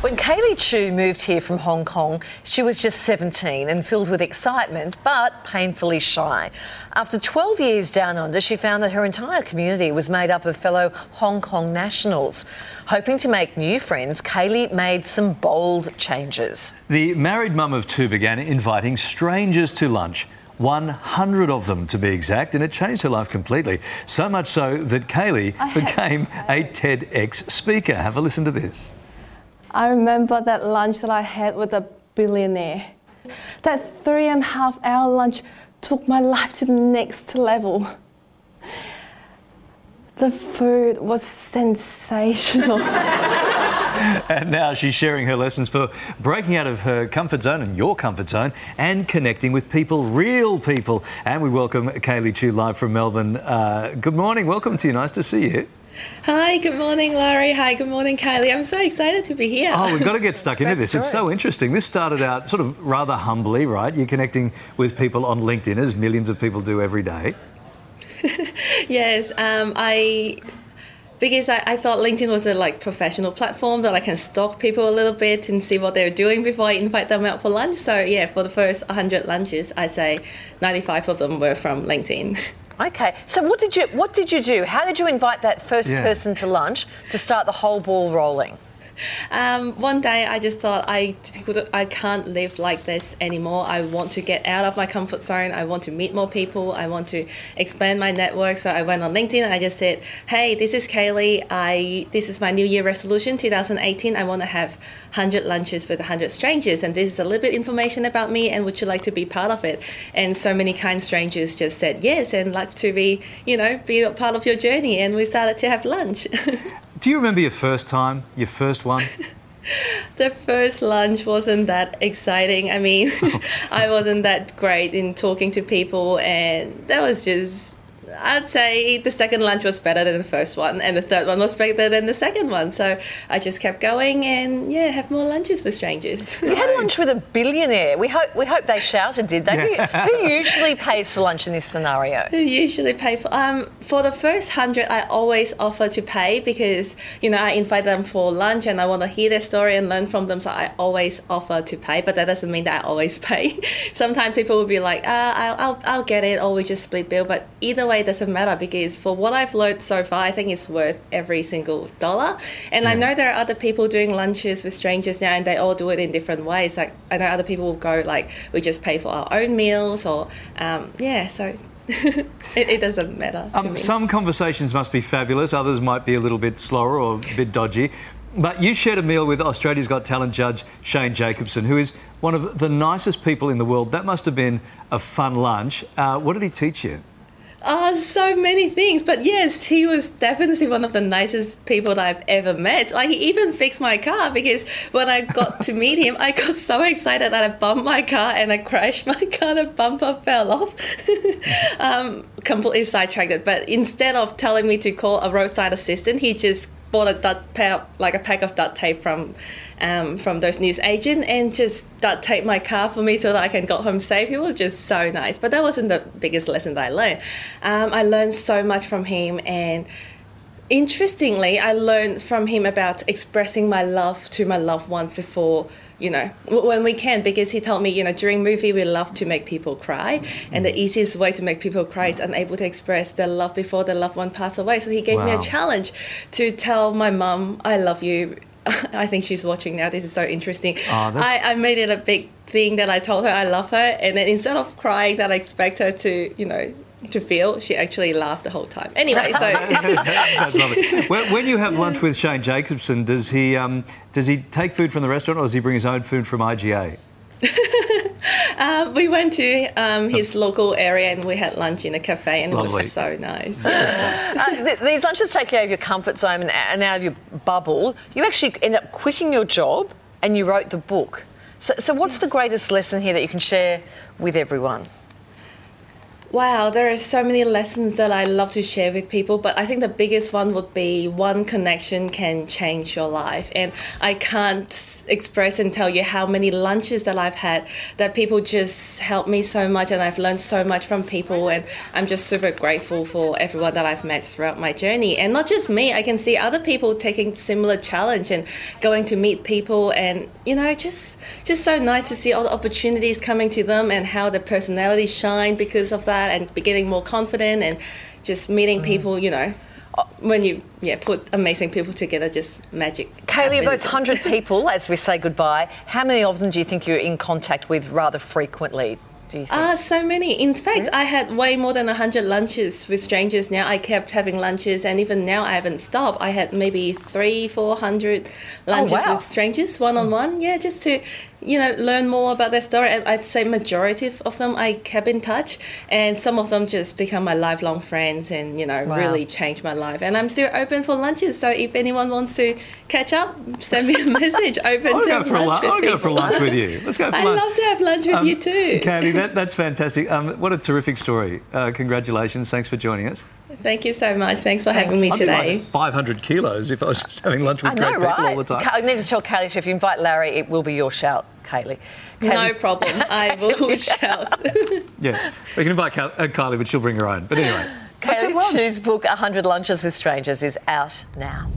When Kaley Chu moved here from Hong Kong, she was just 17 and filled with excitement, but painfully shy. After 12 years down under, she found that her entire community was made up of fellow Hong Kong nationals. Hoping to make new friends, Kaley made some bold changes. The married mum of two began inviting strangers to lunch. 100 of them to be exact, and it changed her life completely. So much so that Kaley became a TEDx speaker. Have a listen to this. I remember that lunch that I had with a billionaire. That three and a half hour lunch took my life to the next level. The food was sensational. and now she's sharing her lessons for breaking out of her comfort zone and your comfort zone and connecting with people, real people. And we welcome Kaley Chu live from Melbourne. Uh, good morning. Welcome to you. Nice to see you. Hi, good morning, Larry. Hi, good morning, Kylie. I'm so excited to be here. Oh, we've got to get stuck into this. Story. It's so interesting. This started out sort of rather humbly, right? You're connecting with people on LinkedIn, as millions of people do every day. yes, um, I because I, I, thought LinkedIn was a like professional platform that I can stalk people a little bit and see what they're doing before I invite them out for lunch. So yeah, for the first 100 lunches, I'd say 95 of them were from LinkedIn. Okay, so what did you what did you do? How did you invite that first yeah. person to lunch to start the whole ball rolling? Um, one day I just thought I I can't live like this anymore. I want to get out of my comfort zone. I want to meet more people. I want to expand my network. So I went on LinkedIn and I just said, "Hey, this is Kaley. I this is my New Year resolution, 2018. I want to have 100 lunches with 100 strangers, and this is a little bit information about me. And would you like to be part of it?" And so many kind strangers just said yes and like to be, you know, be a part of your journey. And we started to have lunch. Do you remember your first time, your first one? the first lunch wasn't that exciting. I mean, I wasn't that great in talking to people, and that was just I'd say the second lunch was better than the first one, and the third one was better than the second one. So I just kept going, and yeah, have more lunches with strangers. You had lunch with a billionaire. We hope we hope they shouted, did they? Who, who, usually pays for lunch in this scenario? Who usually pay for? Um, for the first hundred, I always offer to pay because you know I invite them for lunch, and I want to hear their story and learn from them. So I always offer to pay, but that doesn't mean that I always pay. Sometimes people will be like, ah, I'll, I'll, I'll get it, or we just split bill. But either way doesn't matter because for what I've learned so far, I think it's worth every single dollar. And yeah. I know there are other people doing lunches with strangers now, and they all do it in different ways. Like I know other people will go like we just pay for our own meals, or um, yeah, so. it, it, doesn't matter. Um, some conversations must be fabulous, others might be a little bit slower or a bit dodgy. But you shared a meal with Australia's Got Talent judge Shane Jacobson, who is one of the nicest people in the world. That must have been a fun lunch. Uh, what did he teach you? Oh, so many things. But yes, he was definitely one of the nicest people that I've ever met. Like, he even fixed my car because when I got to meet him, I got so excited that I bumped my car and I crashed my car. The bumper fell off. um, completely sidetracked. But instead of telling me to call a roadside assistant, he just bought a duct like a pack of duct tape from um, from those news agent and just duct tape my car for me so that I can go home safe. He was just so nice. But that wasn't the biggest lesson that I learned. Um, I learned so much from him and interestingly, I learned from him about expressing my love to my loved ones before you know, when we can, because he told me, you know, during movie we love to make people cry, and the easiest way to make people cry is unable to express their love before their loved one pass away. So he gave wow. me a challenge to tell my mum, I love you. I think she's watching now. This is so interesting. Oh, I, I made it a big thing that I told her I love her, and then instead of crying that I expect her to, you know, to feel, she actually laughed the whole time. Anyway, so that's lovely. When, when, you have lunch with Shane Jacobson, does he um, does he take food from the restaurant, or does he bring his own food from IGA? Um, we went to um, his local area and we had lunch in a cafe and Lovely. it was so nice. uh, th- these lunches take you out of your comfort zone and out of your bubble. You actually end up quitting your job and you wrote the book. So, so what's the greatest lesson here that you can share with everyone? Wow, there are so many lessons that I love to share with people, but I think the biggest one would be one connection can change your life. And I can't express and tell you how many lunches that I've had that people just help me so much and I've learned so much from people and I'm just super grateful for everyone that I've met throughout my journey. And not just me, I can see other people taking similar challenge and going to meet people and you know, just just so nice to see all the opportunities coming to them and how their personalities shine because of that that and be getting more confident and just meeting mm. people, you know, when you yeah put amazing people together, just magic. Kaley, of those hundred people, as we say goodbye, how many of them do you think you're in contact with rather frequently? Ah, uh, so many. In fact. I had way more than 100 lunches with strangers now. I kept having lunches, and even now I haven't stopped. I had maybe three, 400 lunches oh, wow. with strangers, one on one. Yeah, just to you know, learn more about their story. And I'd say majority of them I kept in touch, and some of them just become my lifelong friends, and you know, wow. really changed my life. And I'm still open for lunches. So if anyone wants to catch up, send me a message. Open I'll to go for lunch. A, I'll go for lunch with you. Let's go. For I lunch. love to have lunch with um, you too. Candy, that, that's fantastic. Um, what a terrific story. Uh, congratulations. Thanks for joining us. Thank you so much. Thanks for having me I'd today. Like 500 kilos if I was just having lunch with I great people right? all the time. I need to tell Kaley, if you invite Larry, it will be your shout, Kaley. Kaley. No problem. I will shout. yeah, we can invite uh, Kylie, but she'll bring her own. But anyway, Kaley Chu's book, 100 Lunches with Strangers, is out now.